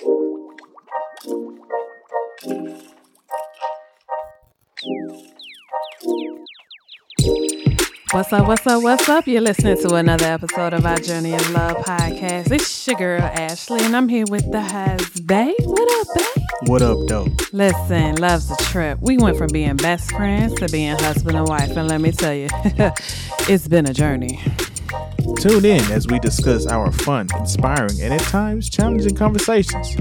What's up, what's up, what's up? You're listening to another episode of our Journey of Love podcast. It's your girl, Ashley, and I'm here with the husband. What up, babe? What up, dope? Listen, love's a trip. We went from being best friends to being husband and wife, and let me tell you, it's been a journey. Tune in as we discuss our fun, inspiring, and at times challenging conversations.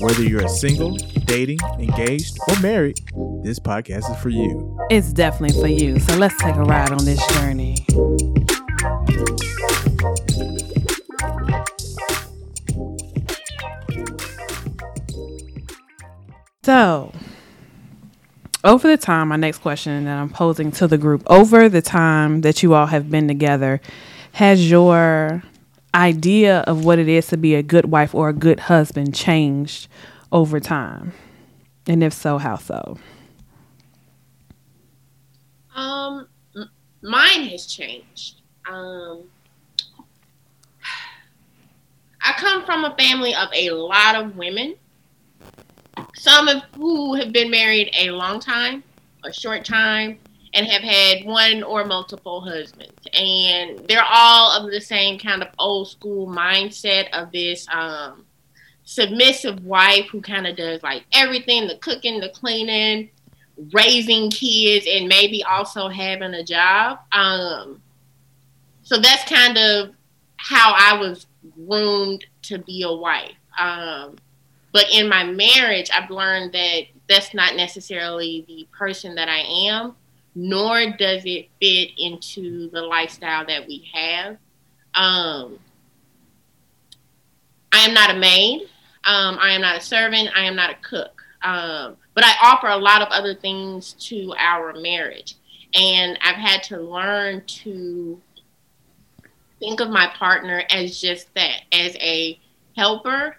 Whether you're single, dating, engaged, or married, this podcast is for you. It's definitely for you, so let's take a ride on this journey. So, over the time, my next question that I'm posing to the group, over the time that you all have been together, has your idea of what it is to be a good wife or a good husband changed over time? And if so, how so? Um, m- mine has changed. Um, I come from a family of a lot of women. Some of who have been married a long time, a short time, and have had one or multiple husbands. And they're all of the same kind of old school mindset of this um, submissive wife who kind of does like everything the cooking, the cleaning, raising kids, and maybe also having a job. Um, so that's kind of how I was groomed to be a wife. Um, but in my marriage, I've learned that that's not necessarily the person that I am nor does it fit into the lifestyle that we have. Um, I am not a maid. Um, I am not a servant. I am not a cook. Um, but I offer a lot of other things to our marriage. And I've had to learn to think of my partner as just that, as a helper,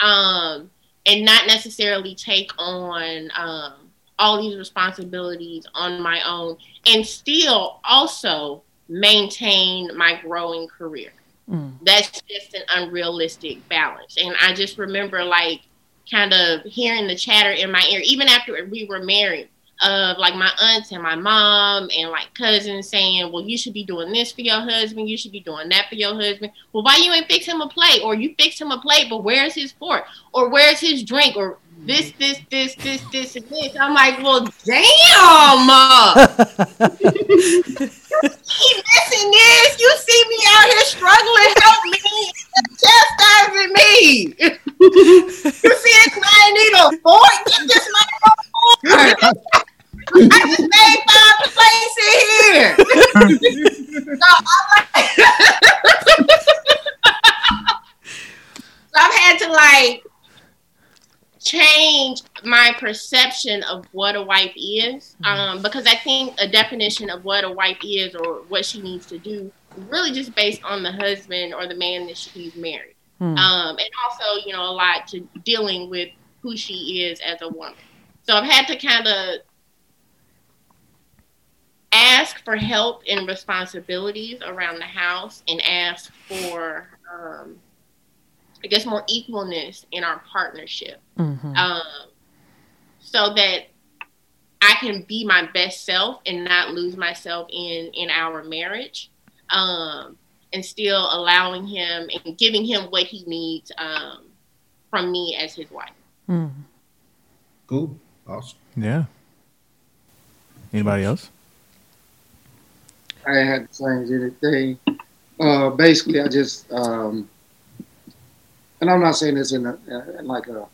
um, and not necessarily take on um, all these responsibilities on my own and still also maintain my growing career. Mm. That's just an unrealistic balance. And I just remember like kind of hearing the chatter in my ear, even after we were married, of like my aunts and my mom and like cousins saying, Well, you should be doing this for your husband, you should be doing that for your husband. Well, why you ain't fix him a plate? Or you fix him a plate, but where's his fork? Or where's his drink? Or this, this, this, this, this, and this. I'm like, well, damn. keep missing this. You see me out here struggling. Help me. Chastising me. you see it? I need a fork. Get this my fork. I just made five places here. so I'm like, so I've had to like change my perception of what a wife is mm-hmm. um, because I think a definition of what a wife is or what she needs to do really just based on the husband or the man that she's married. Mm. Um, and also, you know, a lot to dealing with who she is as a woman. So I've had to kind of ask for help and responsibilities around the house and ask for um, I guess, more equalness in our partnership, mm-hmm. um, so that I can be my best self and not lose myself in in our marriage, um, and still allowing him and giving him what he needs um, from me as his wife. Mm. Cool, awesome. Yeah. Anybody else? I had to change anything. Uh, basically, I just um, and I'm not saying this in, a, in like a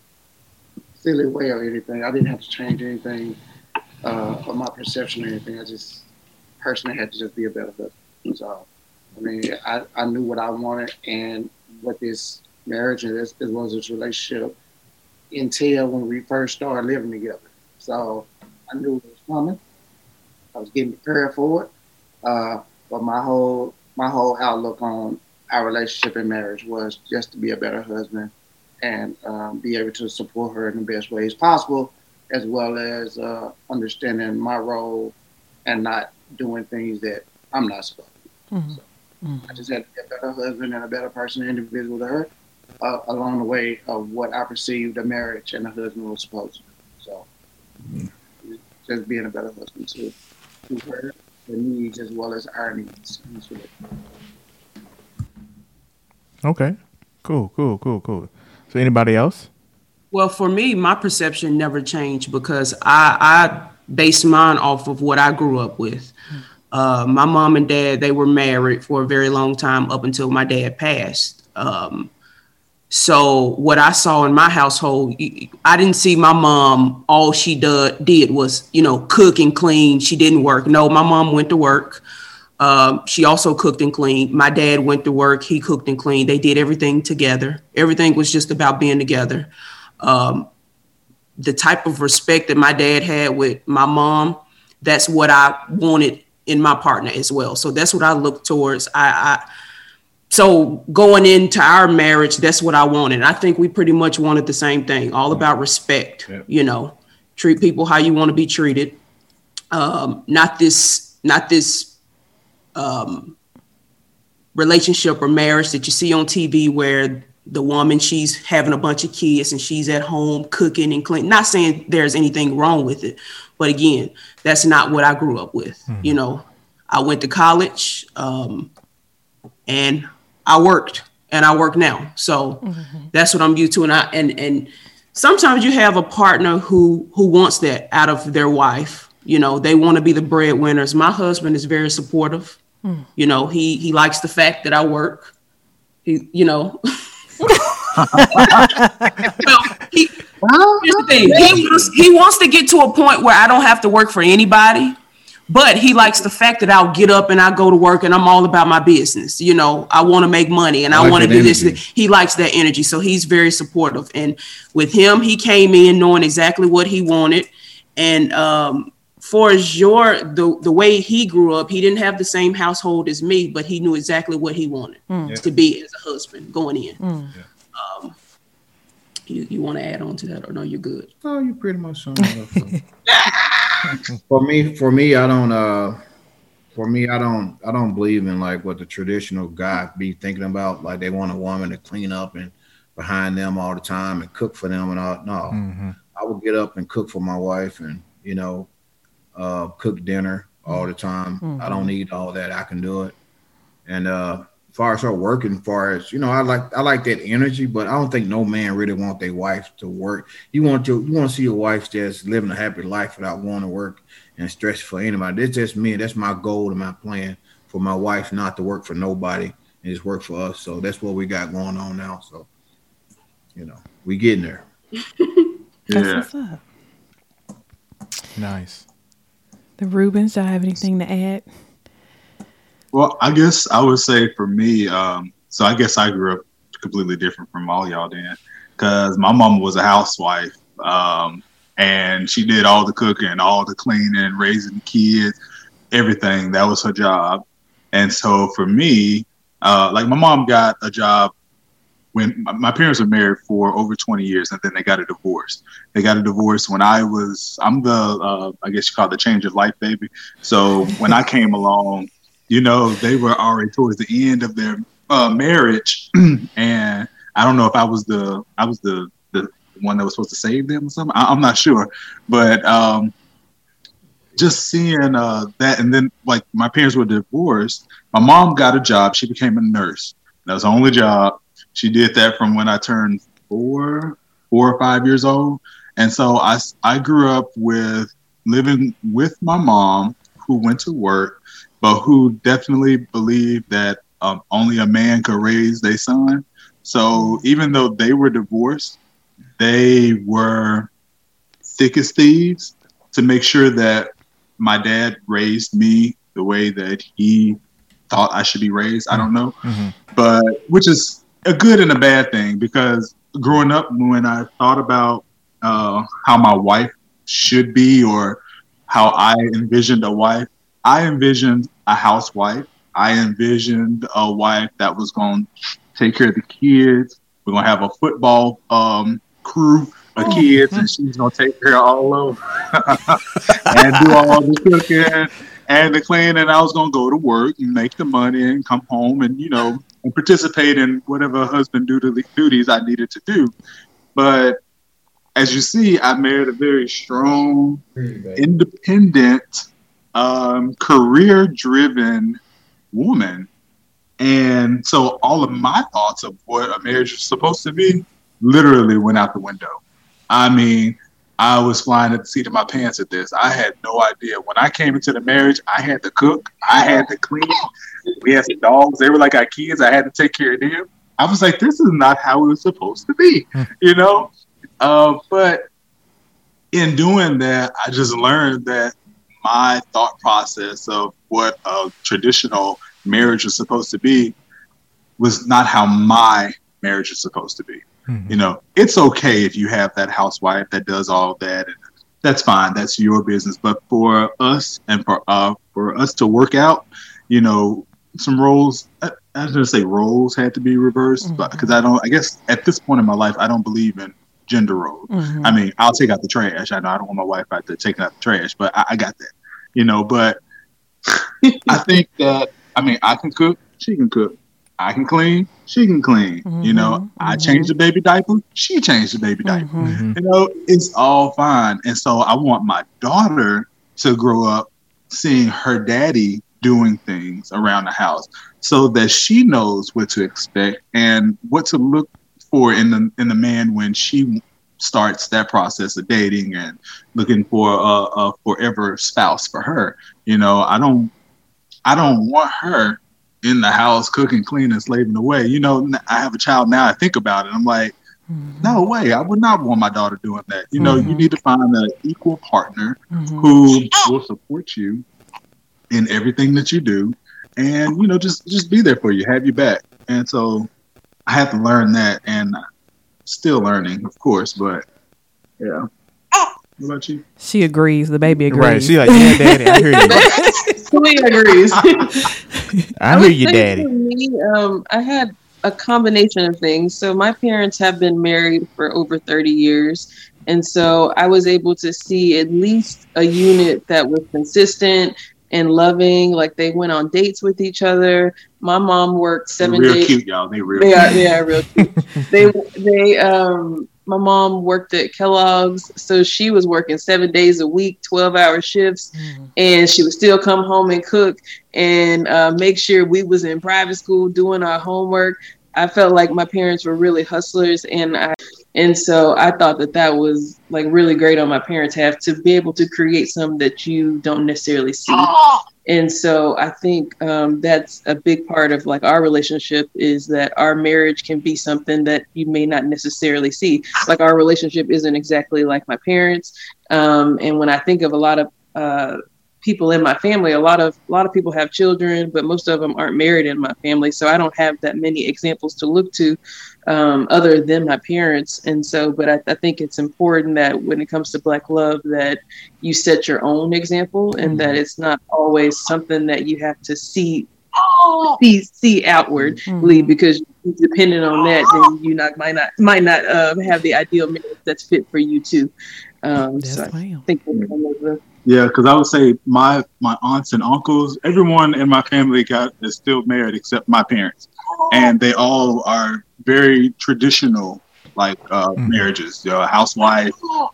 silly way or anything. I didn't have to change anything uh, of my perception or anything. I just personally had to just be a better husband. So, I mean, I, I knew what I wanted and what this marriage and this, as well as this relationship entailed when we first started living together. So I knew it was coming. I was getting prepared for it. Uh, but my whole my whole outlook on our relationship and marriage was just to be a better husband and um, be able to support her in the best ways possible, as well as uh, understanding my role and not doing things that I'm not supposed to do. Mm-hmm. So mm-hmm. I just had to be a better husband and a better person, individual to her, uh, along the way of what I perceived a marriage and a husband was supposed to. do. So just being a better husband to to her the needs as well as our needs. Okay. Cool, cool, cool, cool. So anybody else? Well, for me, my perception never changed because I, I based mine off of what I grew up with. Uh, my mom and dad, they were married for a very long time up until my dad passed. Um, so what I saw in my household, I didn't see my mom. All she did did was, you know, cook and clean. She didn't work. No, my mom went to work. Um, she also cooked and cleaned. My dad went to work. He cooked and cleaned. They did everything together. Everything was just about being together. Um, the type of respect that my dad had with my mom, that's what I wanted in my partner as well. So that's what I look towards. I, I so going into our marriage, that's what I wanted. I think we pretty much wanted the same thing, all about respect. You know, treat people how you want to be treated. Um, not this, not this um, relationship or marriage that you see on TV where the woman she's having a bunch of kids and she's at home cooking and cleaning. Not saying there's anything wrong with it, but again, that's not what I grew up with. Mm-hmm. You know, I went to college um, and I worked and I work now. So mm-hmm. that's what I'm used to. And I and and sometimes you have a partner who who wants that out of their wife. You know, they want to be the breadwinners. My husband is very supportive. Mm. You know, he he likes the fact that I work. He, you know. well, he, here's the thing. He wants, he wants to get to a point where I don't have to work for anybody but he likes the fact that I'll get up and I go to work and I'm all about my business. You know, I want to make money and I, I like want to do energy. this. He likes that energy. So he's very supportive. And with him, he came in knowing exactly what he wanted. And um, for your the the way he grew up, he didn't have the same household as me, but he knew exactly what he wanted mm. to be as a husband going in. Mm. Um, you, you want to add on to that, or no? You're good. Oh, you pretty much summed it up. for me, for me, I don't. uh For me, I don't. I don't believe in like what the traditional guy be thinking about. Like they want a woman to clean up and behind them all the time and cook for them and all. No, mm-hmm. I would get up and cook for my wife and you know, uh, cook dinner all the time. Mm-hmm. I don't need all that. I can do it. And uh, far as her working, far as you know, I like I like that energy, but I don't think no man really want their wife to work. You want to you want to see your wife just living a happy life without going to work and stress for anybody. That's just me. That's my goal and my plan for my wife not to work for nobody and just work for us. So that's what we got going on now. So you know, we getting there. yeah. Nice. The Rubens, do I have anything to add? Well, I guess I would say for me, um, so I guess I grew up completely different from all y'all then, because my mom was a housewife, um, and she did all the cooking, all the cleaning, raising kids, everything. That was her job. And so for me, uh, like my mom got a job when my parents were married for over 20 years and then they got a divorce. They got a divorce when I was, I'm the, uh, I guess you call it the change of life baby. So when I came along, you know, they were already towards the end of their uh, marriage, and I don't know if I was the I was the the one that was supposed to save them or something. I, am not sure, but um, just seeing uh, that, and then like my parents were divorced. My mom got a job. She became a nurse. That was her only job. She did that from when I turned four, four or five years old. And so I, I grew up with living with my mom who went to work but who definitely believed that um, only a man could raise their son. So even though they were divorced, they were thick as thieves to make sure that my dad raised me the way that he thought I should be raised. I don't know, mm-hmm. but which is a good and a bad thing because growing up, when I thought about uh, how my wife should be or how I envisioned a wife, I envisioned a housewife. I envisioned a wife that was going to take care of the kids. We're going to have a football um, crew of oh. kids, and she's going to take care of all of them and do all the cooking and the cleaning. And I was going to go to work and make the money and come home and, you know, and participate in whatever husband duties I needed to do. But as you see, I married a very strong, independent, um, career driven woman. And so all of my thoughts of what a marriage is supposed to be literally went out the window. I mean, I was flying at the seat of my pants at this. I had no idea. When I came into the marriage, I had to cook, I had to clean. We had some dogs. They were like our kids. I had to take care of them. I was like, this is not how it was supposed to be, hmm. you know? Uh, but in doing that, I just learned that my thought process of what a traditional marriage is supposed to be was not how my marriage is supposed to be. Mm-hmm. You know, it's okay if you have that housewife that does all that. And That's fine. That's your business. But for us and for uh for us to work out, you know, some roles. I, I was gonna say roles had to be reversed, mm-hmm. but because I don't. I guess at this point in my life, I don't believe in gender roles. Mm-hmm. I mean, I'll take out the trash. I know I don't want my wife out there taking out the trash, but I, I got that. You know, but I think that I mean I can cook. She can cook. I can clean, she can clean. Mm-hmm, you know, mm-hmm. I change the baby diaper, she changed the baby diaper. Mm-hmm. mm-hmm. You know, it's all fine. And so I want my daughter to grow up seeing her daddy doing things around the house so that she knows what to expect and what to look for in the in the man when she starts that process of dating and looking for a, a forever spouse for her. You know, I don't I don't want her in the house cooking, cleaning, slaving away. You know, I have a child now. I think about it. I'm like, mm-hmm. no way. I would not want my daughter doing that. You know, mm-hmm. you need to find an equal partner mm-hmm. who will support you in everything that you do, and you know, just just be there for you, have you back. And so, I have to learn that, and still learning, of course. But yeah. What about you? She agrees. The baby agrees. Right. She like, yeah, daddy, I hear you. Fully agrees. I hear you, daddy. Me, um, I had a combination of things. So my parents have been married for over 30 years. And so I was able to see at least a unit that was consistent and loving. Like they went on dates with each other. My mom worked 7 real days. Cute, y'all. They are real. They cute. are. They are real cute. they they um my mom worked at Kellogg's, so she was working seven days a week, 12 hour shifts, mm-hmm. and she would still come home and cook and uh, make sure we was in private school doing our homework. I felt like my parents were really hustlers, and I and so I thought that that was like really great on my parents' half to be able to create some that you don't necessarily see. Oh and so i think um, that's a big part of like our relationship is that our marriage can be something that you may not necessarily see like our relationship isn't exactly like my parents um, and when i think of a lot of uh, people in my family a lot of a lot of people have children but most of them aren't married in my family so i don't have that many examples to look to um, other than my parents. And so, but I, I, think it's important that when it comes to Black love, that you set your own example and mm-hmm. that it's not always something that you have to see see see outwardly mm-hmm. because depending on that, then you not might not might not uh, have the ideal marriage that's fit for you too. Um, so I think yeah, because I would say my my aunts and uncles, everyone in my family got is still married except my parents, and they all are very traditional like uh, mm. marriages. You know, a housewife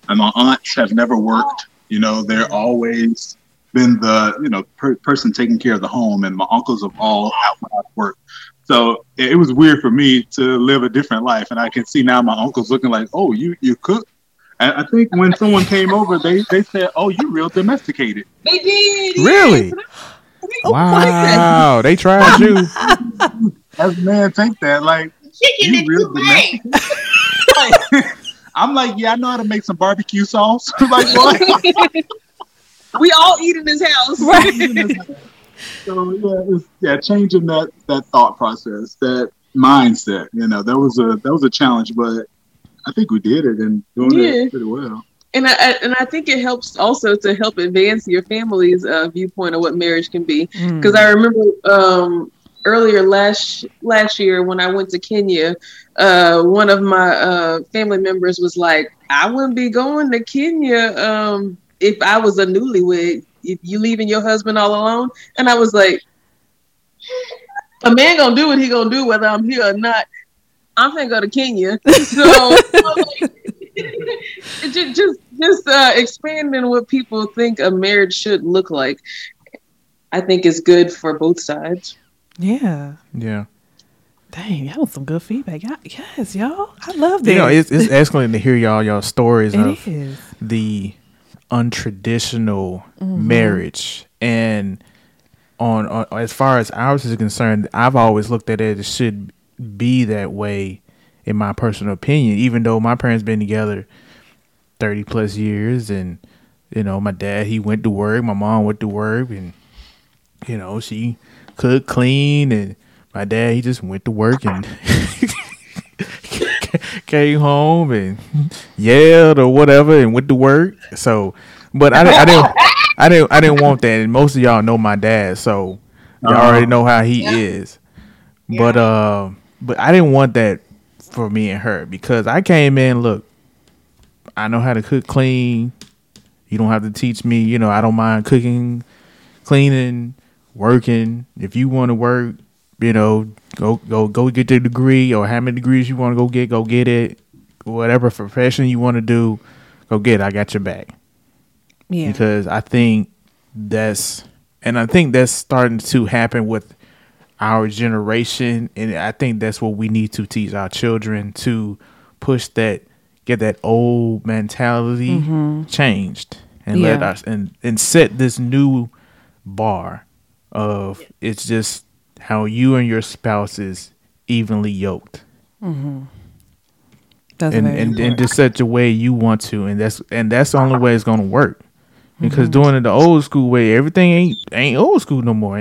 and my aunts have never worked. You know, they're always been the you know per- person taking care of the home, and my uncles have all out work. So it was weird for me to live a different life, and I can see now my uncles looking like, "Oh, you you cook." And I think when someone came over, they they said, "Oh, you real domesticated." They did. Really? Wow, they tried you. As a man think that, like chicken you real I'm like, yeah, I know how to make some barbecue sauce. like what? we all eat in this house. Right. so yeah, yeah, changing that that thought process, that mindset. You know, that was a that was a challenge, but I think we did it and doing yeah. it pretty well. And I, and I think it helps also to help advance your family's uh, viewpoint of what marriage can be. Because mm. I remember um, earlier last last year when I went to Kenya, uh, one of my uh, family members was like, "I wouldn't be going to Kenya um, if I was a newlywed. If you leaving your husband all alone," and I was like. a man gonna do what he gonna do whether I'm here or not. I'm gonna go to Kenya. So just just, just uh, expanding what people think a marriage should look like. I think is good for both sides. Yeah. Yeah. Dang, that was some good feedback. Y'all, yes, y'all. I love that. You know, it's, it's excellent to hear y'all y'all stories It of is. the untraditional Mm-hmm. marriage and on, on as far as ours is concerned i've always looked at it it should be that way in my personal opinion even though my parents been together 30 plus years and you know my dad he went to work my mom went to work and you know she cooked clean and my dad he just went to work and came home and yelled or whatever and went to work. So, but I, didn't- I didn't, I didn't, I didn't want that. And most of y'all know my dad, so y'all Uh-huh. already know how he is. But uh, but I didn't want that for me and her because I came in. Look, I know how to cook clean. You don't have to teach me. You know, I don't mind cooking, cleaning, working. If you want to work, you know, go go go get the degree or how many degrees you want to go get, go get it. Whatever profession you want to do, go get. It. I got your back Yeah. because I think that's and I think that's starting to happen with our generation and I think that's what we need to teach our children to push that get that old mentality mm-hmm. changed and let us and and set this new bar of it's just how you and your spouse is evenly yoked. Mm-hmm. That's and and, and just such a way you want to and that's and that's the only way it's gonna work. Because mm-hmm. doing it the old school way everything ain't ain't old school no more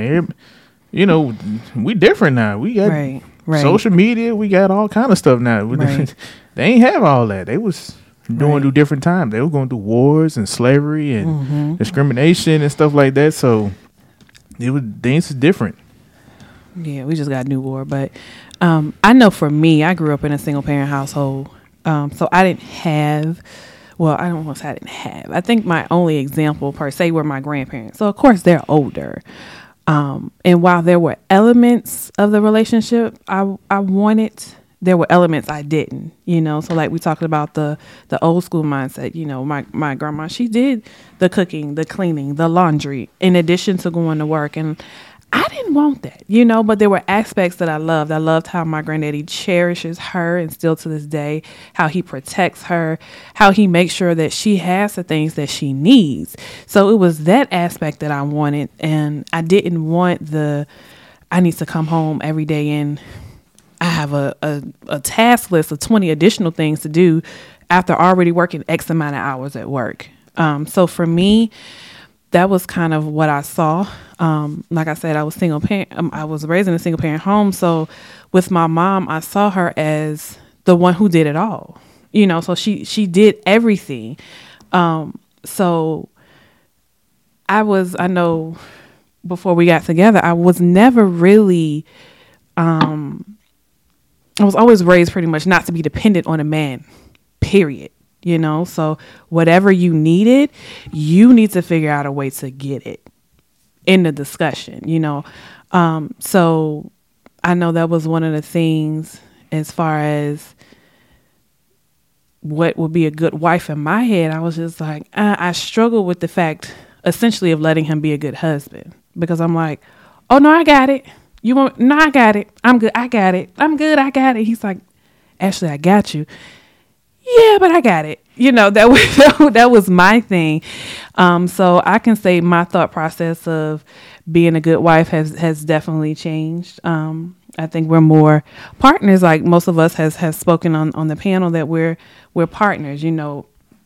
you know we different now we got right. Right. social media we got all kind of stuff now Right. they ain't have all that they was doing through different times they were going through wars and slavery and Mm-hmm. discrimination and stuff like that so it was things is different Yeah, we just got a new war, but um, I know for me, I grew up in a single parent household, um, so I didn't have. Well, I don't want to say I didn't have. I think my only example per se were my grandparents. So of course they're older, um, and while there were elements of the relationship I I wanted, there were elements I didn't. You know, so like we talked about the the old school mindset. You know, my my grandma she did the cooking, the cleaning, the laundry, in addition to going to work and. I didn't want that, you know, but there were aspects that I loved. I loved how my granddaddy cherishes her and still to this day, how he protects her, how he makes sure that she has the things that she needs. So it was that aspect that I wanted. And I didn't want the, I need to come home every day and I have a, a, a task list of 20 additional things to do after already working X amount of hours at work. Um, so for me, that was kind of what I saw. Um, like I said, I was single parent. Um, I was raised in a single parent home. So with my mom, I saw her as the one who did it all. You know, so she she did everything. Um, so I was. I know before we got together, I was never really. Um, I was always raised pretty much not to be dependent on a man. Period you know? So whatever you needed you need to figure out a way to get it in the discussion you know? Um so i know that was one of the things as far as what would be a good wife in my head i was just like uh, i struggle with the fact essentially of letting him be a good husband. Because i'm like oh no i got it. You want no i got it. I'm good. I got it. I'm good. I got it. He's like ashley i got you yeah, but I got it. You know, that was that was my thing. Um, so I can say my thought process of being a good wife has has definitely changed. Um, I think we're more partners. Like most of us has has spoken on on the panel that we're we're partners. You know,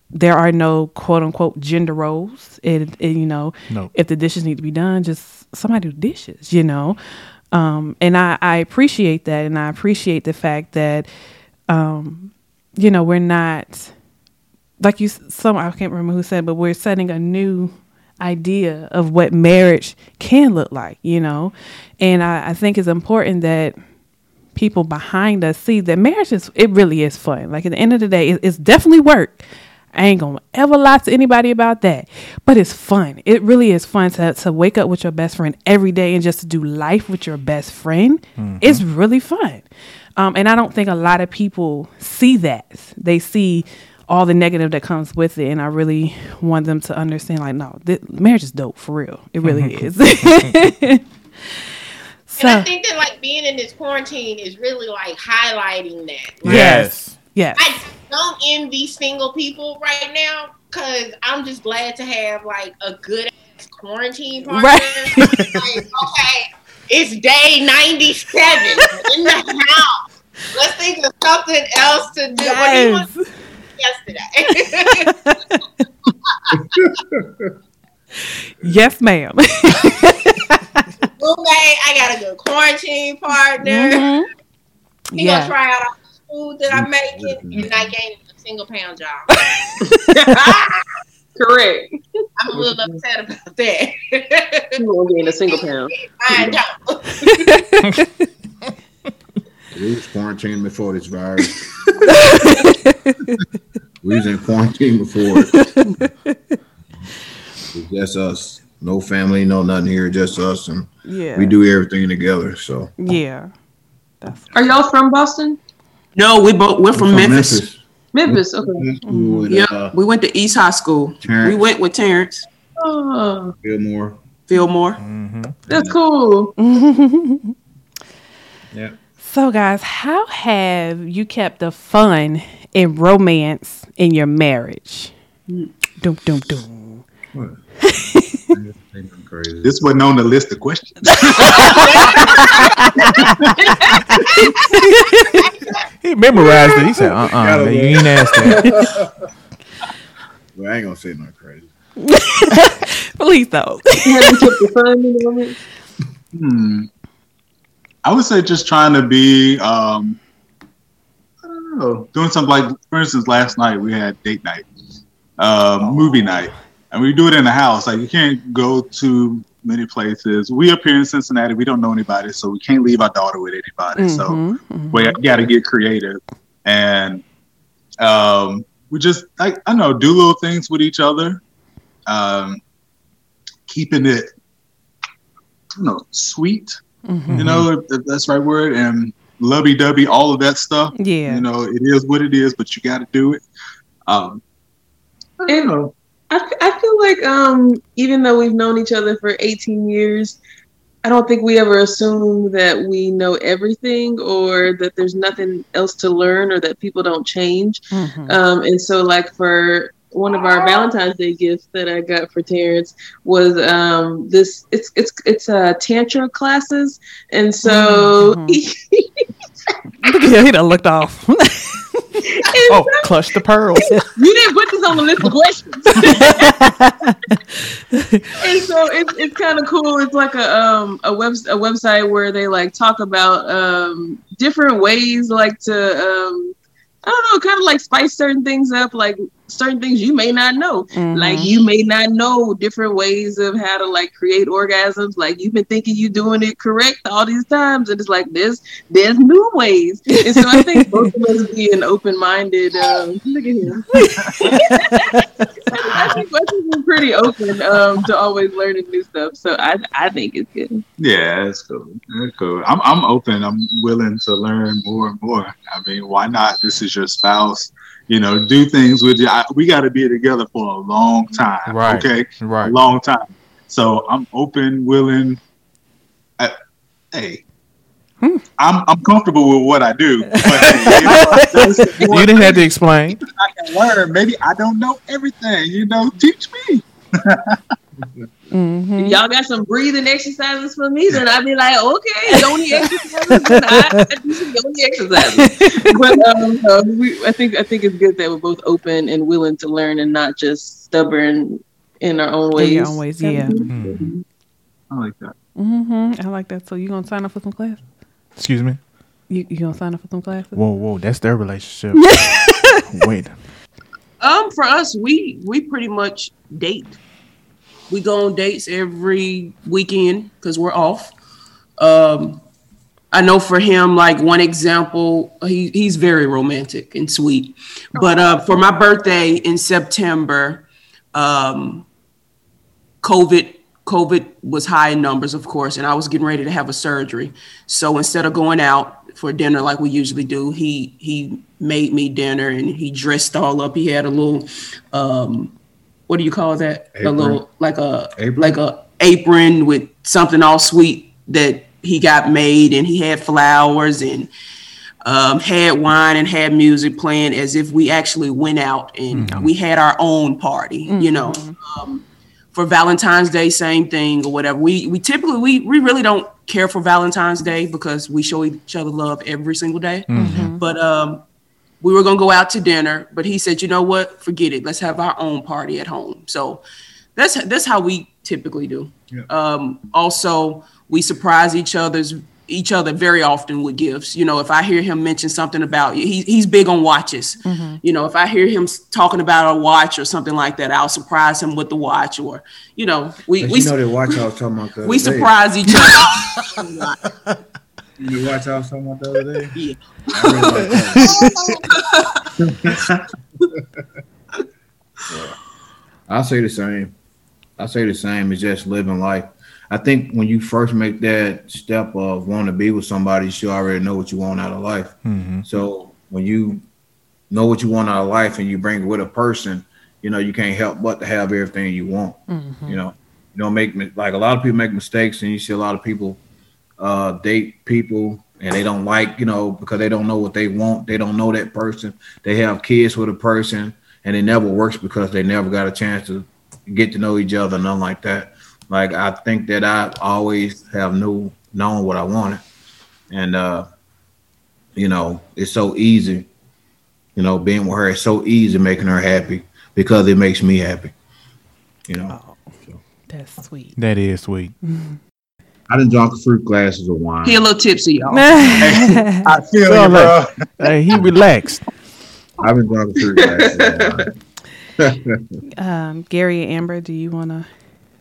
there are no quote unquote gender roles. It, it you know, No. if the dishes need to be done, just somebody do dishes. You know, um, and I I appreciate that, and I appreciate the fact that. Um, you know, we're not like you. Some I can't remember who said, but we're setting a new idea of what marriage can look like. You know, and I, I think it's important that people behind us see that marriage is it really is fun. Like at the end of the day, it, it's definitely work. I ain't gonna ever lie to anybody about that. But it's fun. It really is fun to, to wake up with your best friend every day and just to do life with your best friend. Mm-hmm. It's really fun. Um, and I don't think a lot of people see that. They see all the negative that comes with it. And I really want them to understand like, no, th- marriage is dope for real. It really is. so, And I think that like being in this quarantine is really like highlighting that. Like, Yes. yes. I don't envy single people right now because I'm just glad to have like a good ass quarantine partner. Right. like, okay, it's day 97 in the house. Let's think of something else to do. What do you want Yes. yesterday? yes, ma'am. Roommate, I got a good quarantine partner. Mhm. He Yeah. gonna try out all the food that I'm making and not gaining a single pound job. Correct. I'm a little upset about that. You won't be in a single pound. I don't. We was quarantined before this virus. we was in quarantine before. It's just us. No family, no nothing here, just us, and Yeah. we do everything together. So Yeah. That's Are y'all from Boston? No, we both we're from Memphis. Memphis. Okay. Memphis. With, Yeah, uh, we went to East High School. Terrence. We went with Terrence Oh, Fillmore. Fillmore. Mm-hmm. that's cool. Yeah. So, guys, how have you kept the fun and romance in your marriage? Doom, doom, doom. This wasn't on the list of questions. He memorized it. He said, "Uh, uh Gotta you ain't asked that." well, I ain't gonna say nothing crazy. Please don't. You haven't kept the fun in the moment. Hmm. I would say just trying to be, um, I don't know, doing something like, for instance, last night we had date night, um, movie night, and we do it in the house. Like you can't go to many places. We up here in Cincinnati, we don't know anybody, so we can't leave our daughter with anybody. So Mhm, mhm. we got to get creative, and um, we just, I, I don't know, do little things with each other, um, keeping it, I don't know, sweet Mhm. you know, if, if that's the right word, and lovey dovey, all of that stuff. Yeah. You know, it is what it is, but you got to do it. Um, I don't And- know. I, f- I feel like um, even though we've known each other for 18 years, I don't think we ever assume that we know everything or that there's nothing else to learn or that people don't change. Mhm. Um, and so, like for one of our Valentine's Day gifts that I got for Terrence was um, this. It's it's it's uh, tantra classes, and so Mhm. Look at. He done looked off. Oh, clutch the pearls. you didn't put this on the list of questions. and so it's it's kind of cool. It's like a um a web a website where they like talk about um different ways like to um I don't know, kind of like spice certain things up, like certain things you may not know. Like Mhm. you may not know different ways of how to like create orgasms. Like you've been thinking you're doing it correct all these times, and it's like there's there's new ways. And so I think both of us being open minded. Um, look at him. I think both of us are pretty open um, to always learning new stuff. So I I think it's good. Yeah, that's cool. That's cool. I'm, I'm open. I'm willing to learn more and more. I mean, why not? This is your spouse. You know, do things with you. I, we got to be together for a long time. Right. Okay. Right. A long time. So I'm open, willing. I, hey, Hmm. I'm I'm comfortable with what I do. But hey, you, know, You didn't have to explain. I can learn. Maybe I don't know everything. You know, teach me. Mhm. If y'all got some breathing exercises for me, then I'd be like, okay, yoni exercises. Then I, I do some yoni exercises. But um, uh, we, I think I think it's good that we're both open and willing to learn and not just stubborn in our own ways. In your own ways, yeah. Mhm. I like that. hmm I like that. So you gonna sign up for some class? Excuse me. You you gonna sign up for some classes? Whoa, whoa, that's their relationship. Wait. Um, for us, we we pretty much date. We go on dates every weekend because we're off. Um, I know for him, like one example, he, he's very romantic and sweet. But uh, for my birthday in September, um, COVID COVID was high in numbers, of course, and I was getting ready to have a surgery. So instead of going out for dinner like we usually do, he he made me dinner and he dressed all up. He had a little um, what do you call that? Apron. A little like a Apron? like a apron with something all sweet that he got made, and he had flowers and um, had wine and had music playing as if we actually went out and we had our own party. You know. Um, for Valentine's Day, same thing or whatever. We we typically we we really don't care for Valentine's Day because we show each other love every single day. But um, we were gonna go out to dinner, but he said, you know what, forget it. Let's have our own party at home. So that's that's how we typically do. Yeah. Um, also, we surprise each other's each other very often with gifts. You know, if I hear him mention something about he, he's big on watches. You know, if I hear him talking about a watch or something like that, I'll surprise him with the watch. Or you know, we But we you know that watch I was talking about we day. surprise each other. You watch I was talking about the other day. Yeah. I really. Yeah. I say the same. I say the same. It's just living life. I think when you first make that step of wanting to be with somebody, you should already know what you want out of life. Mm-hmm. So when you know what you want out of life and you bring it with a person, you know you can't help but to have everything you want. You know, you don't make like a lot of people make mistakes, and you see a lot of people uh, date people and they don't like, you know, because they don't know what they want. They don't know that person. They have kids with a person, and it never works because they never got a chance to get to know each other, nothing like that. Like I think that I always have knew known what I wanted, and uh, you know, it's so easy. You know, being with her, it's so easy making her happy because it makes me happy. You know, That's sweet. That is sweet. I didn't drink fruit glasses of wine. He a little tipsy, y'all. I feel So you, bro. like- Hey, he relaxed. I've been drinking fruit glasses of wine. um, Gary and Amber, do you want to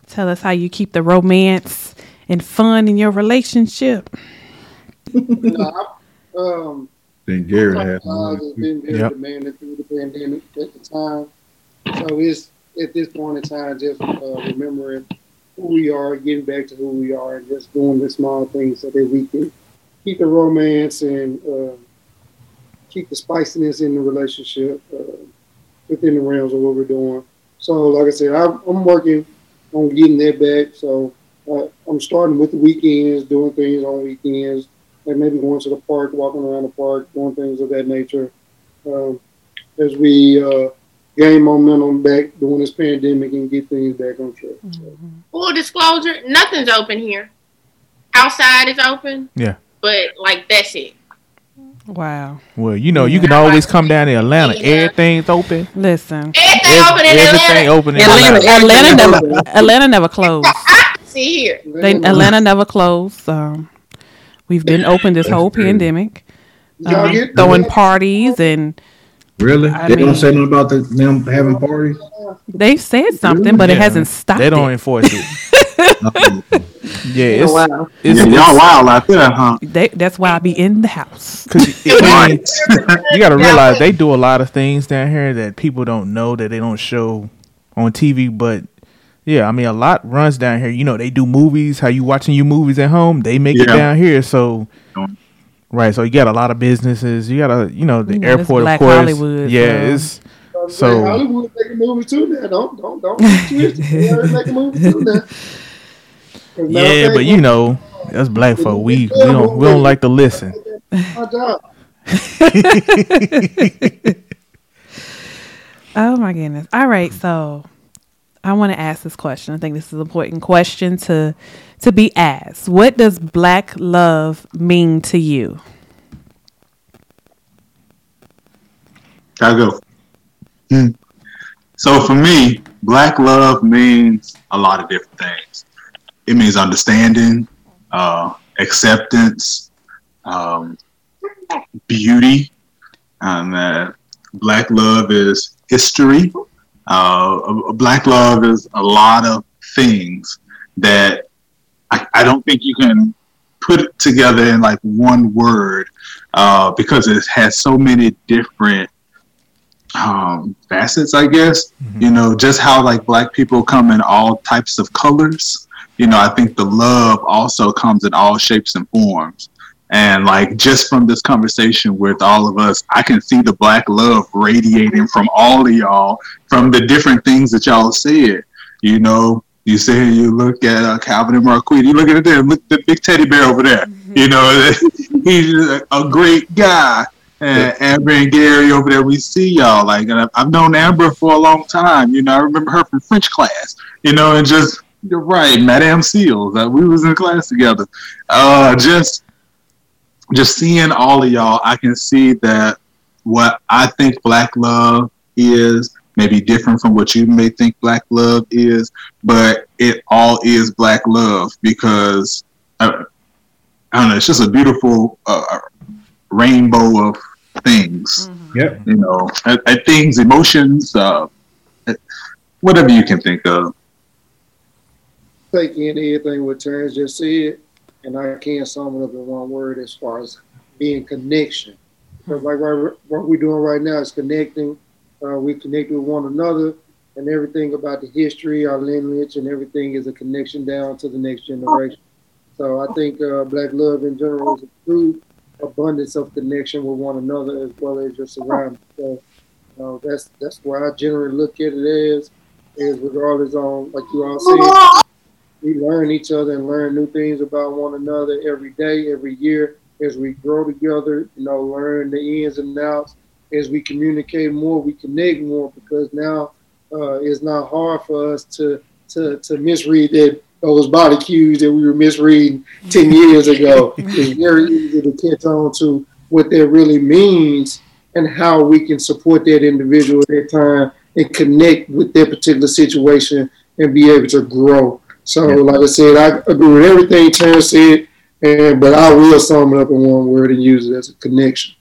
tell us how you keep the romance and fun in your relationship? No, I, um, Then Gary had has been very Yep. demanding through the pandemic at the time. So it's at this point in time just uh, remembering who we are, getting back to who we are, and just doing the small things so that we can keep the romance and uh, keep the spiciness in the relationship uh, within the realms of what we're doing. So, like I said, I'm, I'm working on getting that back. So uh, I'm starting with the weekends, doing things on weekends, like maybe going to the park, walking around the park, doing things of that nature. Um, as we uh, gain momentum back during this pandemic and get things back on track. So, Full disclosure, nothing's open here. Outside is open. Yeah. But like that's it. Wow. Well, you know, you can always come down to Atlanta. Yeah. Everything's open. Listen, Everything Ev- open in everything Atlanta. open in Atlanta, Atlanta. Atlanta never, Atlanta never closed. See here. They, Atlanta never closed. Um, we've been open this whole pandemic, um, throwing parties, and Really? I they mean- don't say nothing about the, them having parties? they've said something, but it hasn't stopped. They don't it. enforce it. yeah, it's, wow. it's, Yeah, y'all it's- wild out there, huh? They, that's why I be in the house. 'cause it- I you got to realize they do a lot of things down here that people don't know that they don't show on TV. But yeah, I mean, a lot runs down here. You know, they do movies. How you watching your movies at home? They make it down here. So right, so you got a lot of businesses. You got a you know, the You know, this airport, of course. Hollywood, yeah, so- it's So- Hollywood making movies too now. Don't don't don't get twisted. They making movies too now yeah, but you know, that's black folk, we we don't we don't like to listen. my job. Oh my goodness. All right, so I want to ask this question. I think this is an important question to to be asked. What does black love mean to you? Gotta go. Hmm. So for me, black love means a lot of different things. It means understanding, uh, acceptance, um, beauty. Um, uh, black love is history. Uh, black love is a lot of things that I, I don't think you can put it together in like one word uh, because it has so many different um, facets, I guess. Mm-hmm. You know, just how like black people come in all types of colors. You know, I think the love also comes in all shapes and forms. And like just from this conversation with all of us, I can see the black love radiating from all of y'all from the different things that y'all said. You know, you say you look at uh, Calvin and Marquis, you look at them, look at the big teddy bear over there. Mm-hmm. You know, he's a great guy. And Amber and Gary over there, we see y'all. Like, and I've known Amber for a long time. You know, I remember her from French class. You know, and just you're right, Madame Seals. Uh, we was in class together. Uh, just just seeing all of y'all, I can see that what I think black love is may be different from what you may think black love is, but it all is black love because uh, I don't know. It's just a beautiful uh, rainbow of things. Mm-hmm. Yep. You know, things, emotions, uh, whatever you can think of. Take in anything what Terrence just said and I can't sum it up in one word as far as being connection. Because like right, what we're doing right now is connecting. Uh, we connect with one another, and everything about the history, our lineage, and everything is a connection down to the next generation. So I think uh, Black love in general is a true abundance of connection with one another as well as just around. So uh, that's that's where I generally look at it as is regardless on like you all said we learn each other and learn new things about one another every day, every year as we grow together, you know, learn the ins and outs. As we communicate more, we connect more because now uh, it's not hard for us to to to misread that those body cues that we were misreading 10 years ago. it's very easy to catch on to what that really means and how we can support that individual at that time and connect with that particular situation and be able to grow. So, like I said, I agree with everything Terrence said, and but I will sum it up in one word and use it as a connection.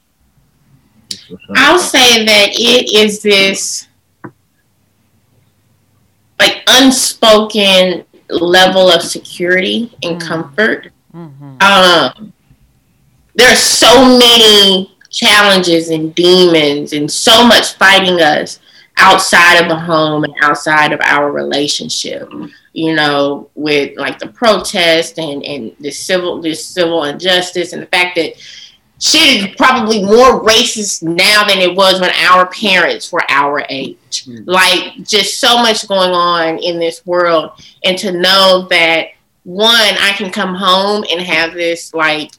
I'll say that it is this like unspoken level of security and mm-hmm. comfort. Mm-hmm. Um, there are so many challenges and demons and so much fighting us outside of the home and outside of our relationship you know, with like the protest and and the civil this civil injustice and the fact that shit is probably more racist now than it was when our parents were our age. Mm. Like just so much going on in this world, and to know that one, I can come home and have this like.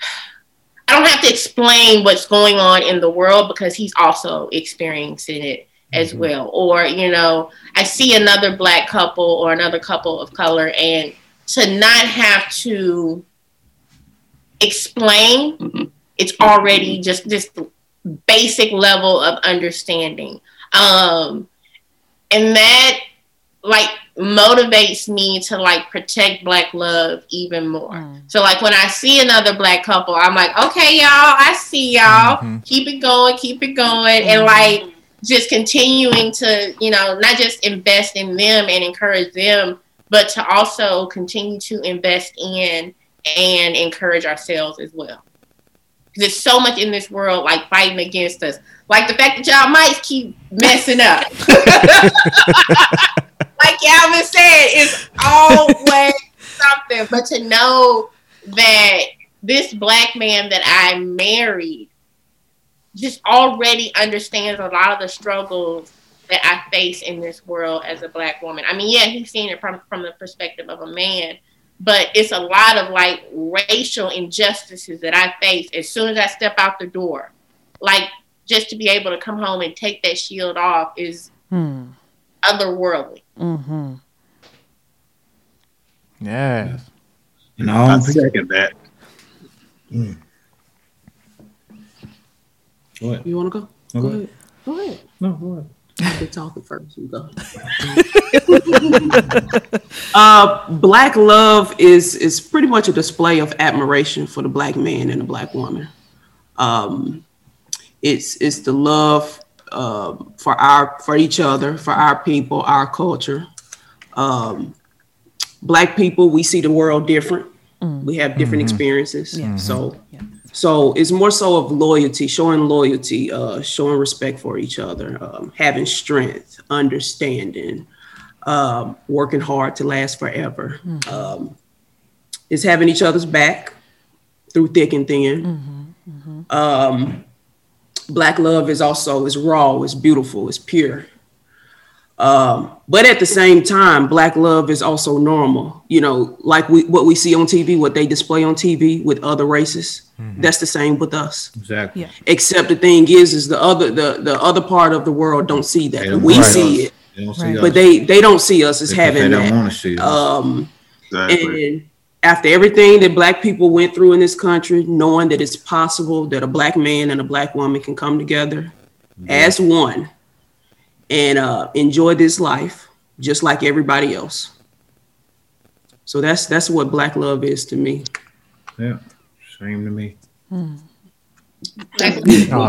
I don't have to explain what's going on in the world because he's also experiencing it as mm-hmm. well. Or, you know, I see another black couple or another couple of color and to not have to explain, mm-hmm. it's already just this basic level of understanding. Um, and that like motivates me to like protect black love even more. Mm. So like when I see another black couple, I'm like, okay, y'all, I see y'all. Mm-hmm. Keep it going, keep it going. Mm-hmm. And like just continuing to, you know, not just invest in them and encourage them, but to also continue to invest in and encourage ourselves as well. There's so much in this world like fighting against us. Like the fact that y'all might keep messing up. like Calvin said, it's always something. But to know that this black man that I married just already understands a lot of the struggles that I face in this world as a black woman. I mean, yeah, he's seen it from from the perspective of a man, but it's a lot of like racial injustices that I face as soon as I step out the door. Like just to be able to come home and take that shield off is hmm. otherworldly. Mm-hmm. Yeah. No, I second that. Mm. Go ahead. You want to go? No, go, ahead. Go ahead. No, go ahead. I've talking first. You go. uh, black love is is pretty much a display of admiration for the black man and the black woman. Um, it's it's the love uh, for our for each other, for our people, our culture. Um, black people, we see the world different. Mm. We have different Mhm. experiences. Yeah. So Yeah. So it's more so of loyalty, showing loyalty, uh, showing respect for each other, um, having strength, understanding, um, working hard to last forever. Mm. Um, is having each other's back through thick and thin. Mm-hmm. Um, black love is also is raw, is beautiful, is pure. Um, but at the same time, black love is also normal. You know, like we what we see on TV, what they display on TV with other races. That's the same with us. Exactly. Yeah. Except the thing is, is the other the the other part of the world don't see that. don't We see see us. it, They don't see Right. us. but they they don't see us as Because having they don't that. want to see us. Um, Exactly. and after everything that black people went through in this country, knowing that it's possible that a black man and a black woman can come together as one and uh, enjoy this life just like everybody else. So that's that's what black love is to me. yeah. Same to me. Oh,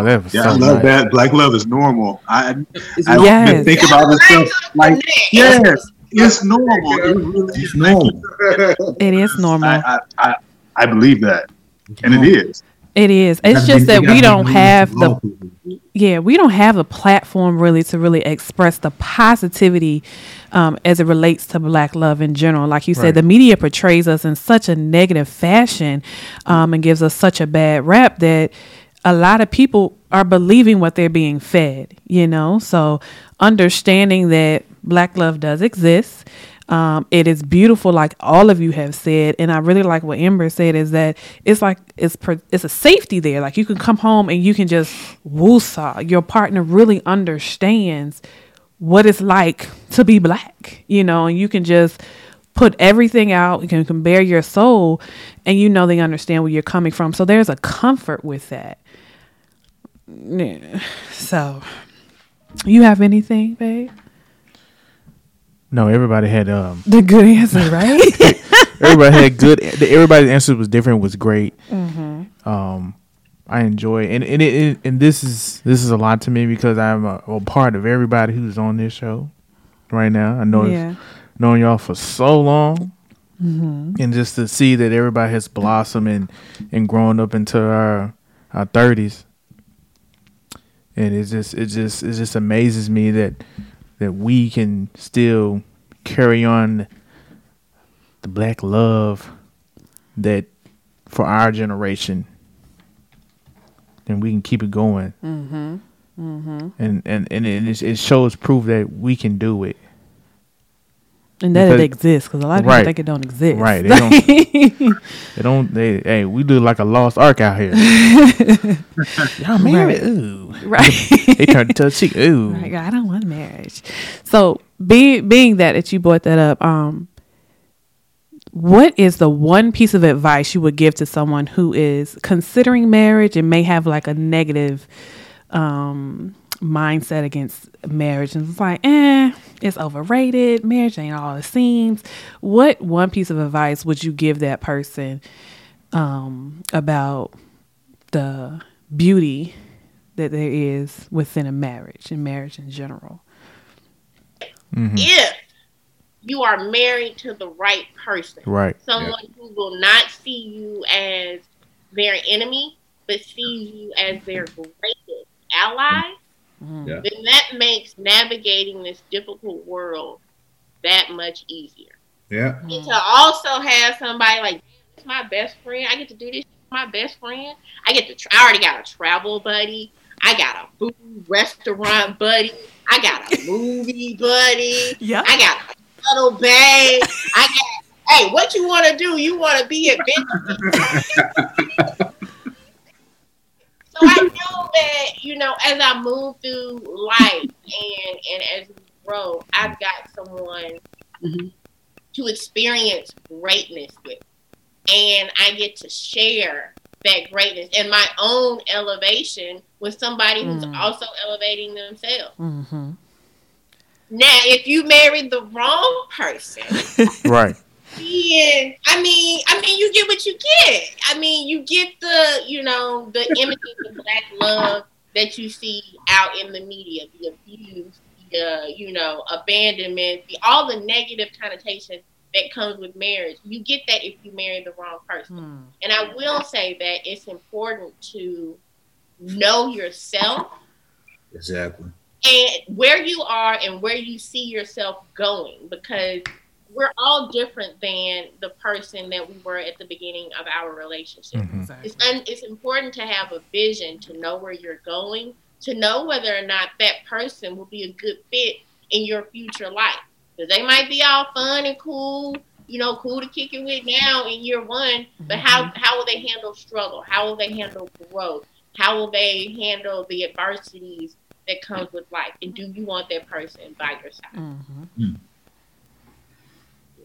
that was Yeah, so I love nice. that. Black love is normal. I It's I've no- Yes. been thinking about this stuff like yes, it's normal. It really It's is. normal. It is normal. I, I, I, I believe that, and it is. It is. It's just be- that we don't have the people. yeah we don't have a platform really to really express the positivity um, as it relates to black love in general like you said the media portrays us in such a negative fashion um, and gives us such a bad rap that a lot of people are believing what they're being fed you know so understanding that black love does exist um, it is beautiful, like all of you have said, and I really like what Amber said is that it's like it's per, it's a safety there. Like you can come home and you can just woosah. Your partner really understands what it's like to be black, you know, and you can just put everything out. You can, can bare your soul, and you know they understand where you're coming from. So there's a comfort with that. Yeah. So, you have anything, babe? No, everybody had um The good answer, right? everybody had good everybody's answer was different was great. Um i enjoy and and, it, it, and this is this is a lot to me because i'm a, a part of everybody who's on this show right now. I know yeah. known y'all for so long. And just to see that everybody has blossomed and and grown up into our our 30s and it just it just it just amazes me that that we can still carry on the black love that for our generation and we can keep it going Mm-hmm. Mm-hmm. and and and it, it shows proof that we can do it And that Because- it exists because a lot of Right. people think it don't exist. Right, they don't- they don't they hey we do like a lost ark out here y'all married Right. ooh right. they turned to a cheek ooh Right, I don't want marriage. So, being being that that you brought that up, um, what is the one piece of advice you would give to someone who is considering marriage and may have like a negative um, mindset against marriage and it's like, eh, it's overrated. Marriage ain't all it seems. What one piece of advice would you give that person um, about the beauty that there is within a marriage and marriage in general? Mhm. If you are married to the right person, right someone who will not see you as their enemy, but sees you as their greatest ally, Mm-hmm. Yeah. then that makes navigating this difficult world that much easier. Yeah. Mm-hmm. And to also have somebody like "This is my best friend, I get to do this. with My best friend, I get to. Tra- I already got a travel buddy. I got a food restaurant buddy. I got a movie buddy. Yeah. I got a cuddle bag. I got. Hey, what you want to do? You want to be adventurous. so I know that you know as I move through life and and as we grow, I've got someone Mhm. to experience greatness with, and I get to share that greatness and my own elevation with somebody who's Mm. also elevating themselves. Mm-hmm. Now, if you married the wrong person, right then I mean, I mean, you get what you get. I mean, you get the, you know, the images of black love that you see out in the media, the abuse, the, uh, you know, abandonment, the all the negative connotations that comes with marriage. You get that if you marry the wrong person. And I will say that it's important to know yourself Exactly. and where you are and where you see yourself going because we're all different than the person that we were at the beginning of our relationship. Mm-hmm. It's, un- it's important to have a vision to know where you're going, to know whether or not that person will be a good fit in your future life. Because they might be all fun and cool, you know, cool to kick it with now in year one, but how, mm-hmm. how will they handle struggle? How will they handle growth? How will they handle the adversities that comes with life? And do you want that person by your side? Mm-hmm. Mm.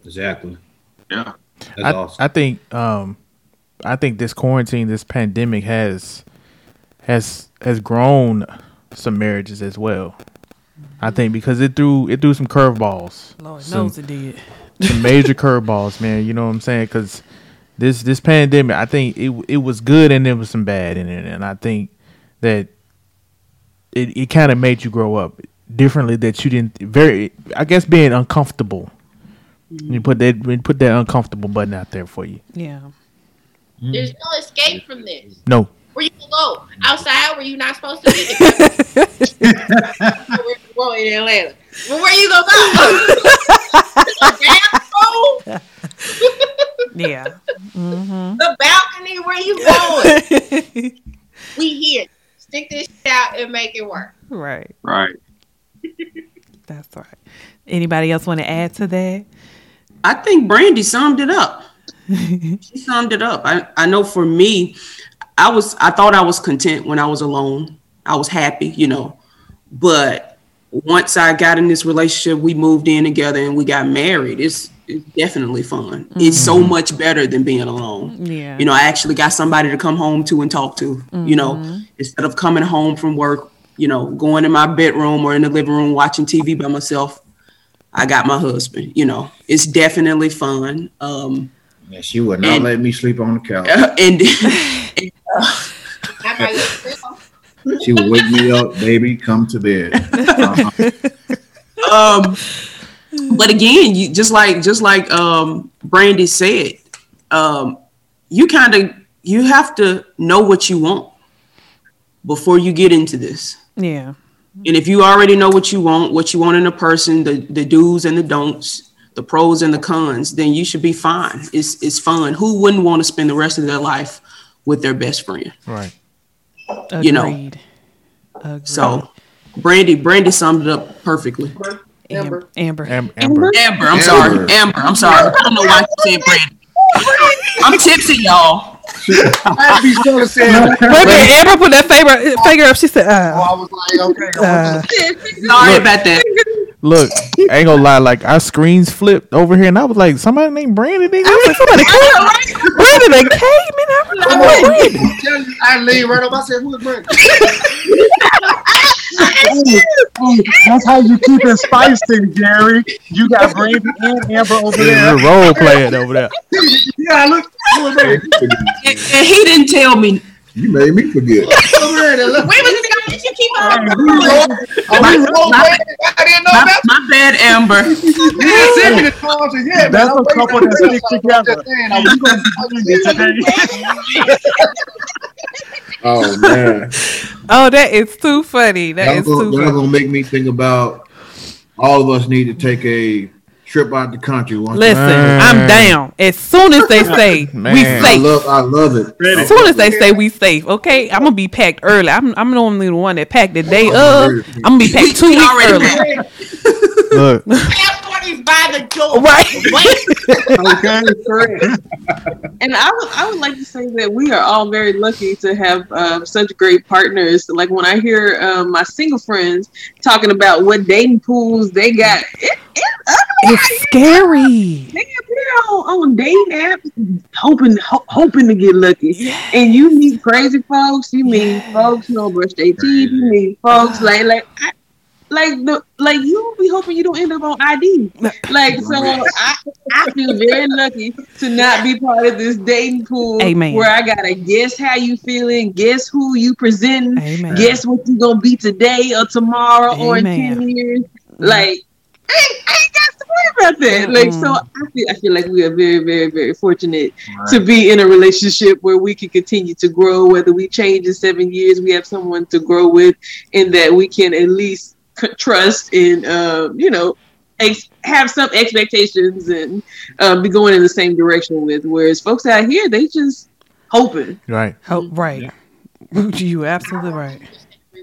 Exactly. Yeah. That's I, awesome. I think um I think this quarantine, this pandemic has has has grown some marriages as well. I think because it threw it threw some curveballs. Lord Some- knows it did. some major curveballs, man. You know what I'm saying? Because this this pandemic, I think it it was good and there was some bad in it, and I think that it it kind of made you grow up differently. That you didn't very, I guess, being uncomfortable. You put that you put that uncomfortable button out there for you. Yeah. There's no escape from this. No, Where you can go outside where you're not supposed to be. Where- well, in Atlanta. Well, where you gonna go? the bathroom, Yeah. hmm the balcony. Where you going? we here. Stick this shit out and make it work. Right. Right. That's right. Anybody else want to add to that? I think Brandy summed it up. she summed it up. I, I know for me, I was I thought I was content when I was alone. I was happy, you know. But once I got in this relationship, we moved in together and we got married. It's, it's definitely fun. It's so mm-hmm. much better than being alone. Yeah. You know, I actually got somebody to come home to and talk to. You know, mm-hmm. instead of coming home from work, you know, going in my bedroom or in the living room watching TV by myself. I got my husband. You know, it's definitely fun. Um, Yeah, she would not And- let me sleep on the couch. and How about you? She would wake me up, baby, come to bed. Uh-huh. um, but again, you just like just like um, Brandy said, um, you kind of you have to know what you want before you get into this. Yeah. And if you already know what you want, what you want in a person, the the do's and the don'ts, the pros and the cons, then you should be fine. It's it's fun. Who wouldn't want to spend the rest of their life with their best friend? right. Agreed. You know. Agreed. So, Brandy Brandy summed it up perfectly. Amber. Amber. Am- Amber. Amber, I'm sorry. Amber, I'm sorry. I don't know why you said Brandy. I'm tipsy, y'all. I'd be so sad. Wait a minute, Amber put that finger, finger up. She said, uh, I was like, okay, uh, Sorry about that. Look, I ain't gonna lie. Like our screens flipped over here, and I was like, somebody named Brandon. Nigga. I was like, somebody came. Brandon they came, and I was like, "Oh, Brandon." I leave right up. I said, who is Brandon? That's how you keep it spicy, Gary. You got Brandon and Amber over there. We're role playing over there. Yeah, look, who is And, and he didn't tell me. You made me forget. Who is Brandon? Look, Wait, was it you keep on? are we role? I didn't know My, that. my bad, Amber. Yeah, send me the cards and yeah, That's a couple on that the stick rest of them. together. I'm just saying, I'm- You gonna be Brandy today. Oh man, oh, that is too funny. That that's is too gonna, that's funny. gonna make me think about all of us need to take a trip out the country. Once Listen, I'm down. As soon as they say we Man. I safe, love, I love it. as soon as they say we safe, okay, I'm gonna be packed early. I'm I'm normally the one that packed the day Oh, of. I'm gonna be packed two weeks already early. Packed. Look, Passport is by the door. Right. Wait. Okay, correct. And I would, I would like to say that we are all very lucky to have um, such great partners. Like when I hear um, my single friends talking about what dating pools they got, it, it, It's scary. they are on, on dating apps, hoping ho- hoping to get lucky. And you meet crazy folks. You meet Yes. folks who don't brush their teeth. You meet folks like like. I, like the like you be hoping you don't end up on ID. Like so I, I feel very lucky to not be part of this dating pool Amen. where I gotta guess how you feeling, guess who you presenting, Amen. guess what you gonna be today or tomorrow or in ten years. Mm-hmm. Like I ain't, I ain't got to worry about that. Like, so mm-hmm. I feel, I feel like we are very, very, very fortunate to be in a relationship where we can continue to grow. Whether we change in seven years, we have someone to grow with, and that we can at least c- trust and, um, you know, ex- have some expectations and um, be going in the same direction with. Whereas folks out here, they just hoping. Right. Oh, right. you absolutely right.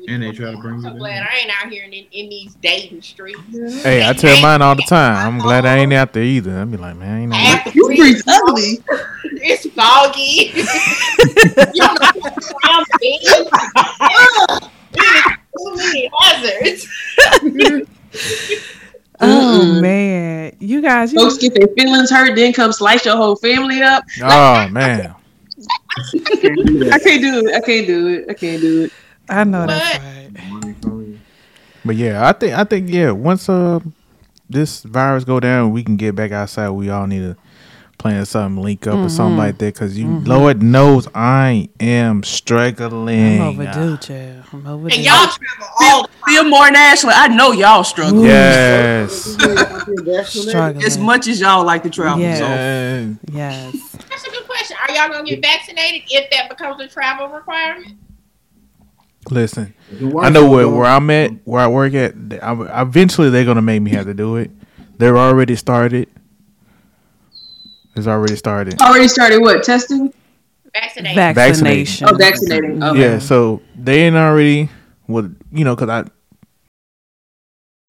And they try to bring you I'm glad I ain't out here in, in these dating streets. Hey, I tell mine all the time. I'm glad I ain't out there either. I be like, man, I ain't out You three breathe ugly. It's foggy. you know, I'm big. Ugh, there's too many hazards. Oh Mm-mm. man, you guys, you Folks get their feelings hurt, then come slice your whole family up. Oh man. I can't do it. I can't do it. I can't do it. I know that's What? right. Money from you. But yeah, I think I think yeah, once uh this virus go down, we can get back outside. We all need to plan something, link up or something mm-hmm. like that. Cause you, mm-hmm. Lord knows, I am struggling. I'm overdue, child. I'm overdue. And y'all travel all the Feel more than Ashley. I know y'all struggle Yes. Struggling. as much as y'all like to travel. Yeah. So Yeah. Yes. That's a good question. Are y'all gonna get vaccinated if that becomes a travel requirement? Listen, I know where, where I'm at, where I work at. I, eventually, they're gonna make me have to do it. They're already started. It's already started. Already started what? Testing? Vaccinated. Vaccination. Oh, vaccinating. Okay. Yeah, so they ain't already well, you know, cause I.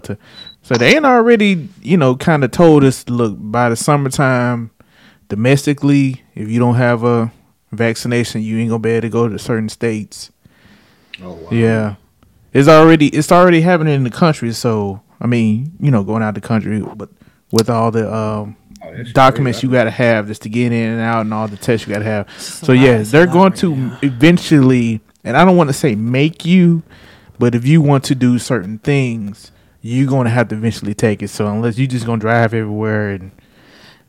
To, so they ain't already, you know, kind of told us, look, by the summertime, domestically, if you don't have a vaccination, you ain't gonna be able to go to certain states. Oh, wow. Yeah, it's already it's already happening in the country. So I mean, you know, going out the country, but with all the um, Oh, documents crazy. you got to have just to get in and out, and all the tests you got to have. It's So lot, yeah, it's they're going right to now. eventually, and I don't want to say make you, but if you want to do certain things, you're going to have to eventually take it. So unless you're just gonna drive everywhere and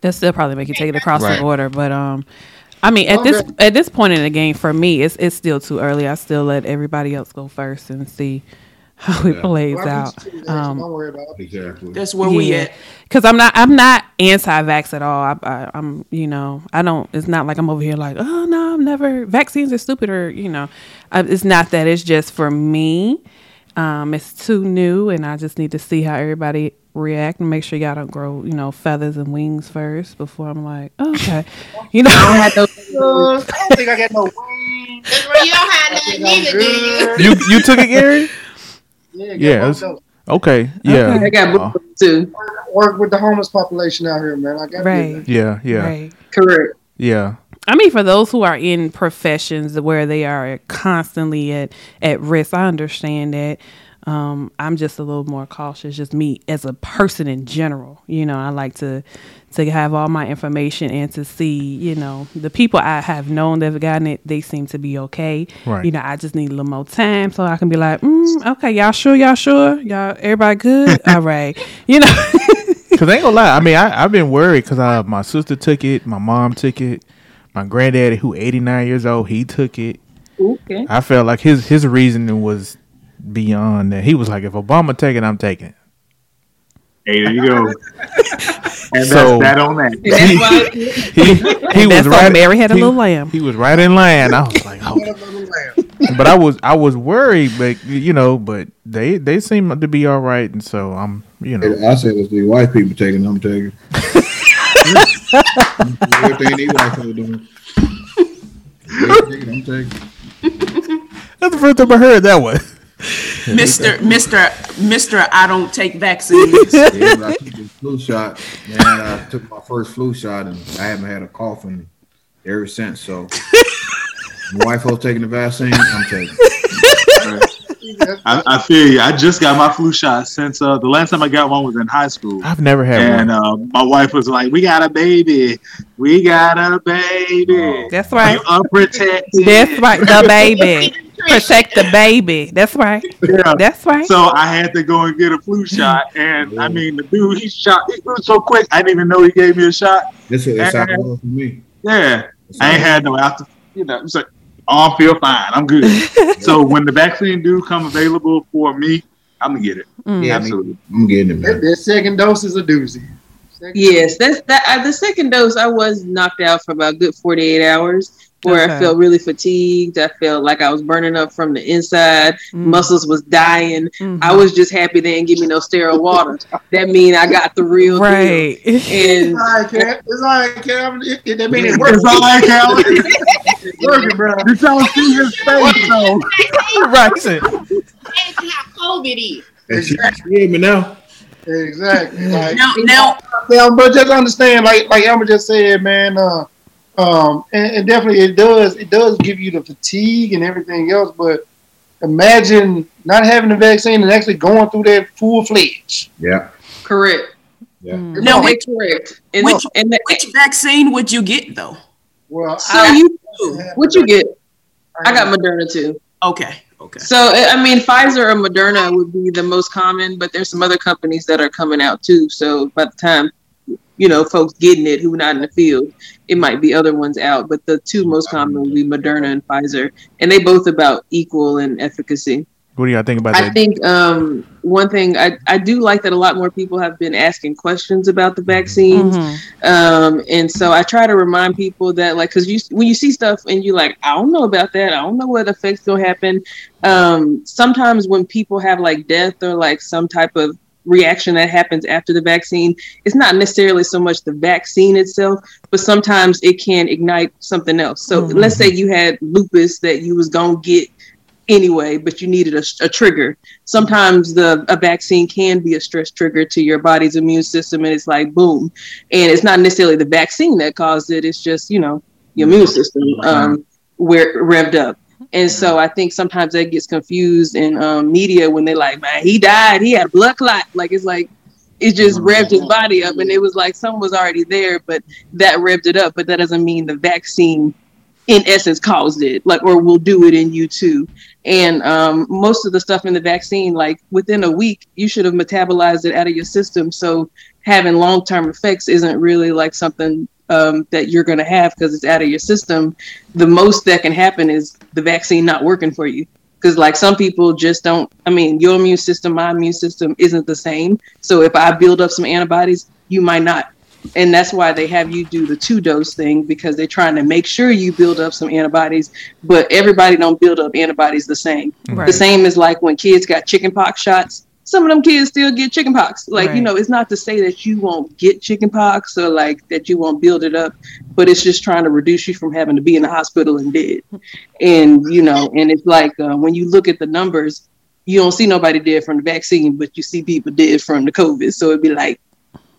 They'll still probably make you take it across Right. the border, but um, I mean, at this at this point in the game, for me, it's it's still too early. I still let everybody else go first and see how it Yeah. plays Well, out. Um, don't worry about it. Exactly. that's where we at. Cause I'm not, I'm not anti-vax at all. I, I, I'm, you know, I don't. It's not like I'm over here like, oh no, I'm never. Vaccines are stupid, or you know, I, it's not that. It's just for me. Um, it's too new, and I just need to see how everybody react and make sure y'all don't grow, you know, feathers and wings first before I'm like, okay, you know. I don't have no I don't think I got no wings. That's you don't have I nothing either, do you? you you took it, Gary? Yeah, Yeah, yeah. Okay, yeah, I got Uh, boobs too. Work with the homeless population out here, man. I got Right. yeah, yeah, Right. Correct. yeah. I mean, for those who are in professions where they are constantly at at risk, I understand that. Um, I'm just a little more cautious. Just me as a person in general, you know, I like to to have all my information and to see, you know, the people I have known that have gotten it, they seem to be okay. Right. You know, I just need a little more time so I can be like, mm, okay, y'all sure, y'all sure, y'all, everybody good, all right, you know. Cause I ain't gonna lie. I mean, I, I've been worried because uh, my sister took it, my mom took it, my granddaddy, who 89 years old, he took it. Okay. I felt like his his reasoning was beyond that. He was like, if Obama take it, I'm taking it. Hey, there you go. and So- that's that on that. And that's why He he was That's why right. Mary had a he, little lamb. He was right in line. I was like, oh. but I was I was worried, but you know, but they they seem to be all right, and so I'm you know. I said it's the white people taking, I'm taking. Everything these white people doing. They taking, I'm taking. That's the first time I heard that one. Mister, Mister, Mister, I don't take vaccines. Yeah, I took the flu shot. Man, I took my first flu shot and I haven't had a cough in ever since. So, my wife was taking the vaccine. I'm taking. I, I feel you. I just got my flu shot since uh, the last time I got one was in high school. I've never had And one. uh, my wife was like, "We got a baby. We got a baby. That's right. You unprotected." That's right. The baby. Protect the baby. That's right. Yeah. That's right. So I had to go and get a flu shot, and I mean, the dude he shot. It was so quick. I didn't even know he gave me a shot. This is it's how it was for me. Yeah, I ain't had no after. You know, it's like, oh, I feel fine. I'm good. so when the vaccine do come available for me, I'm gonna get it. Mm. Yeah, Absolutely. I'm getting it, That, man. that second dose is a doozy. Second Yes, that's that. Uh, the second dose, I was knocked out for about a good forty eight hours, where Okay. I felt really fatigued. I felt like I was burning up from the inside. Mm. Muscles was dying. Mhm. I was just happy they didn't give me no sterile water. that mean I got the real deal. right. It's And all right, Cam. It's all right, Cam. It, it, that mean it works. It's all right, Calvin. It's working, bro. You don't see his face, though. right. he said, That's how COVID is. And she, she hear me now. Exactly. Like, Now, now, yeah, but just understand, like like Emma just said, man. Uh, um, and, and definitely it does it does give you the fatigue and everything else. But imagine not having the vaccine and actually going through that full fledged. Yeah. correct. Yeah. Mm. No, which- correct. And, which- and the, which vaccine would you get though? Well, so I, you what you get? I got Moderna too. Okay, okay. So I I mean, Pfizer or Moderna would be the most common, but there's some other companies that are coming out too. So by the time you know folks getting it who not in the field, it might be other ones out. But the two most common would be Moderna and Pfizer, and they both about equal in efficacy. what do y'all think about that? I think um, one thing I, I do like that a lot more people have been asking questions about the vaccines. Mhm. Um, and so I try to remind people that, like, because you when you see stuff and you like, I don't know about that. I don't know what effects gonna happen. Um, sometimes when people have like death or like some type of reaction that happens after the vaccine, it's not necessarily so much the vaccine itself, but sometimes it can ignite something else. So Mhm. let's say you had lupus that you was gonna get anyway, but you needed a, a trigger. Sometimes the a vaccine can be a stress trigger to your body's immune system, and it's like boom. And it's not necessarily the vaccine that caused it; it's just you know your immune system um, where revved up. And so I think sometimes that gets confused in um, media when they like, man, he died, he had a blood clot. Like it's like it just revved his body up, and it was like something was already there, but that revved it up. But that doesn't mean the vaccine, in essence, caused it. Like or will do it in you too. And um, most of the stuff in the vaccine, like within a week, you should have metabolized it out of your system. So having long term effects isn't really like something um, that you're going to have because it's out of your system. The most that can happen is the vaccine not working for you. Because like some people just don't. I mean, your immune system, my immune system isn't the same. So if I build up some antibodies, you might not. And that's why they have you do the two dose thing because they're trying to make sure you build up some antibodies. But everybody don't build up antibodies the same. Right. The same is like when kids got chickenpox shots. Some of them kids still get chickenpox. Like Right. you know, it's not to say that you won't get chickenpox or like that you won't build it up, but it's just trying to reduce you from having to be in the hospital and dead. And you know, and it's like uh, when you look at the numbers, you don't see nobody dead from the vaccine, but you see people dead from the COVID. So it'd be like,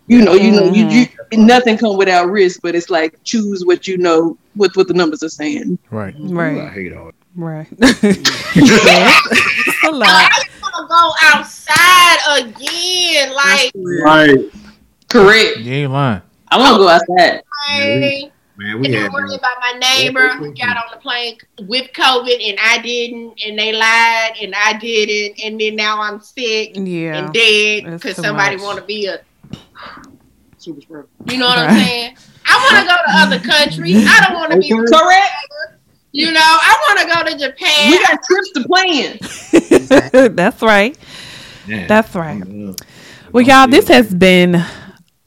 you know, you know, you, you nothing come without risk, but it's like choose what you know, what what the numbers are saying. Right. Right. I hate all that. Right. it's a lot. I want to go outside again. Like, Right. Correct. You ain't lying. I want to go outside. hey, Man, we and had I'm worried about my neighbor who got on the plane with COVID and I didn't, and they lied and I didn't, and then now I'm sick Yeah. and dead because somebody want to be a, super spreader. you know what I'm saying? I want to go to other countries. I don't want to be, Correct. You know, I want to go to Japan. We got trips to plan. That's right. yeah. That's right. Well, y'all, this has been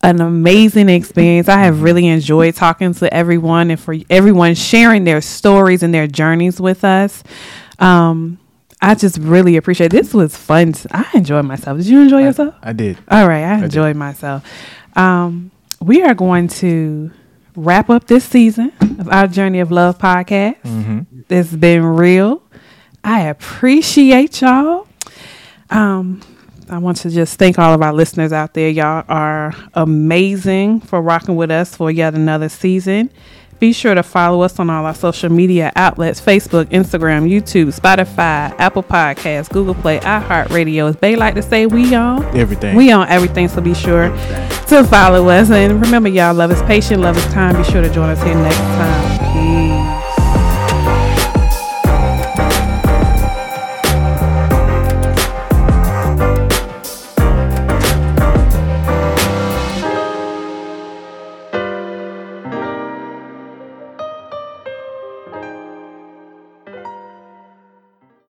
an amazing experience. I have really enjoyed talking to everyone and for everyone sharing their stories and their journeys with us. Um, I just really appreciate this was fun. I enjoyed myself. Did you enjoy yourself? I did. All right, I enjoyed myself. Um, we are going to wrap up this season of our Journey of Love podcast. Mm-hmm. It's been real. I appreciate y'all. Um, I want to just thank all of our listeners out there. Y'all are amazing for rocking with us for yet another season. Be sure to follow us on all our social media outlets Facebook, Instagram, YouTube, Spotify, Apple Podcasts, Google Play, iHeartRadio. As Bay like to say, we on. Everything. We on everything, so be sure to follow us. And remember, y'all, love is patient, love is time. Be sure to join us here next time.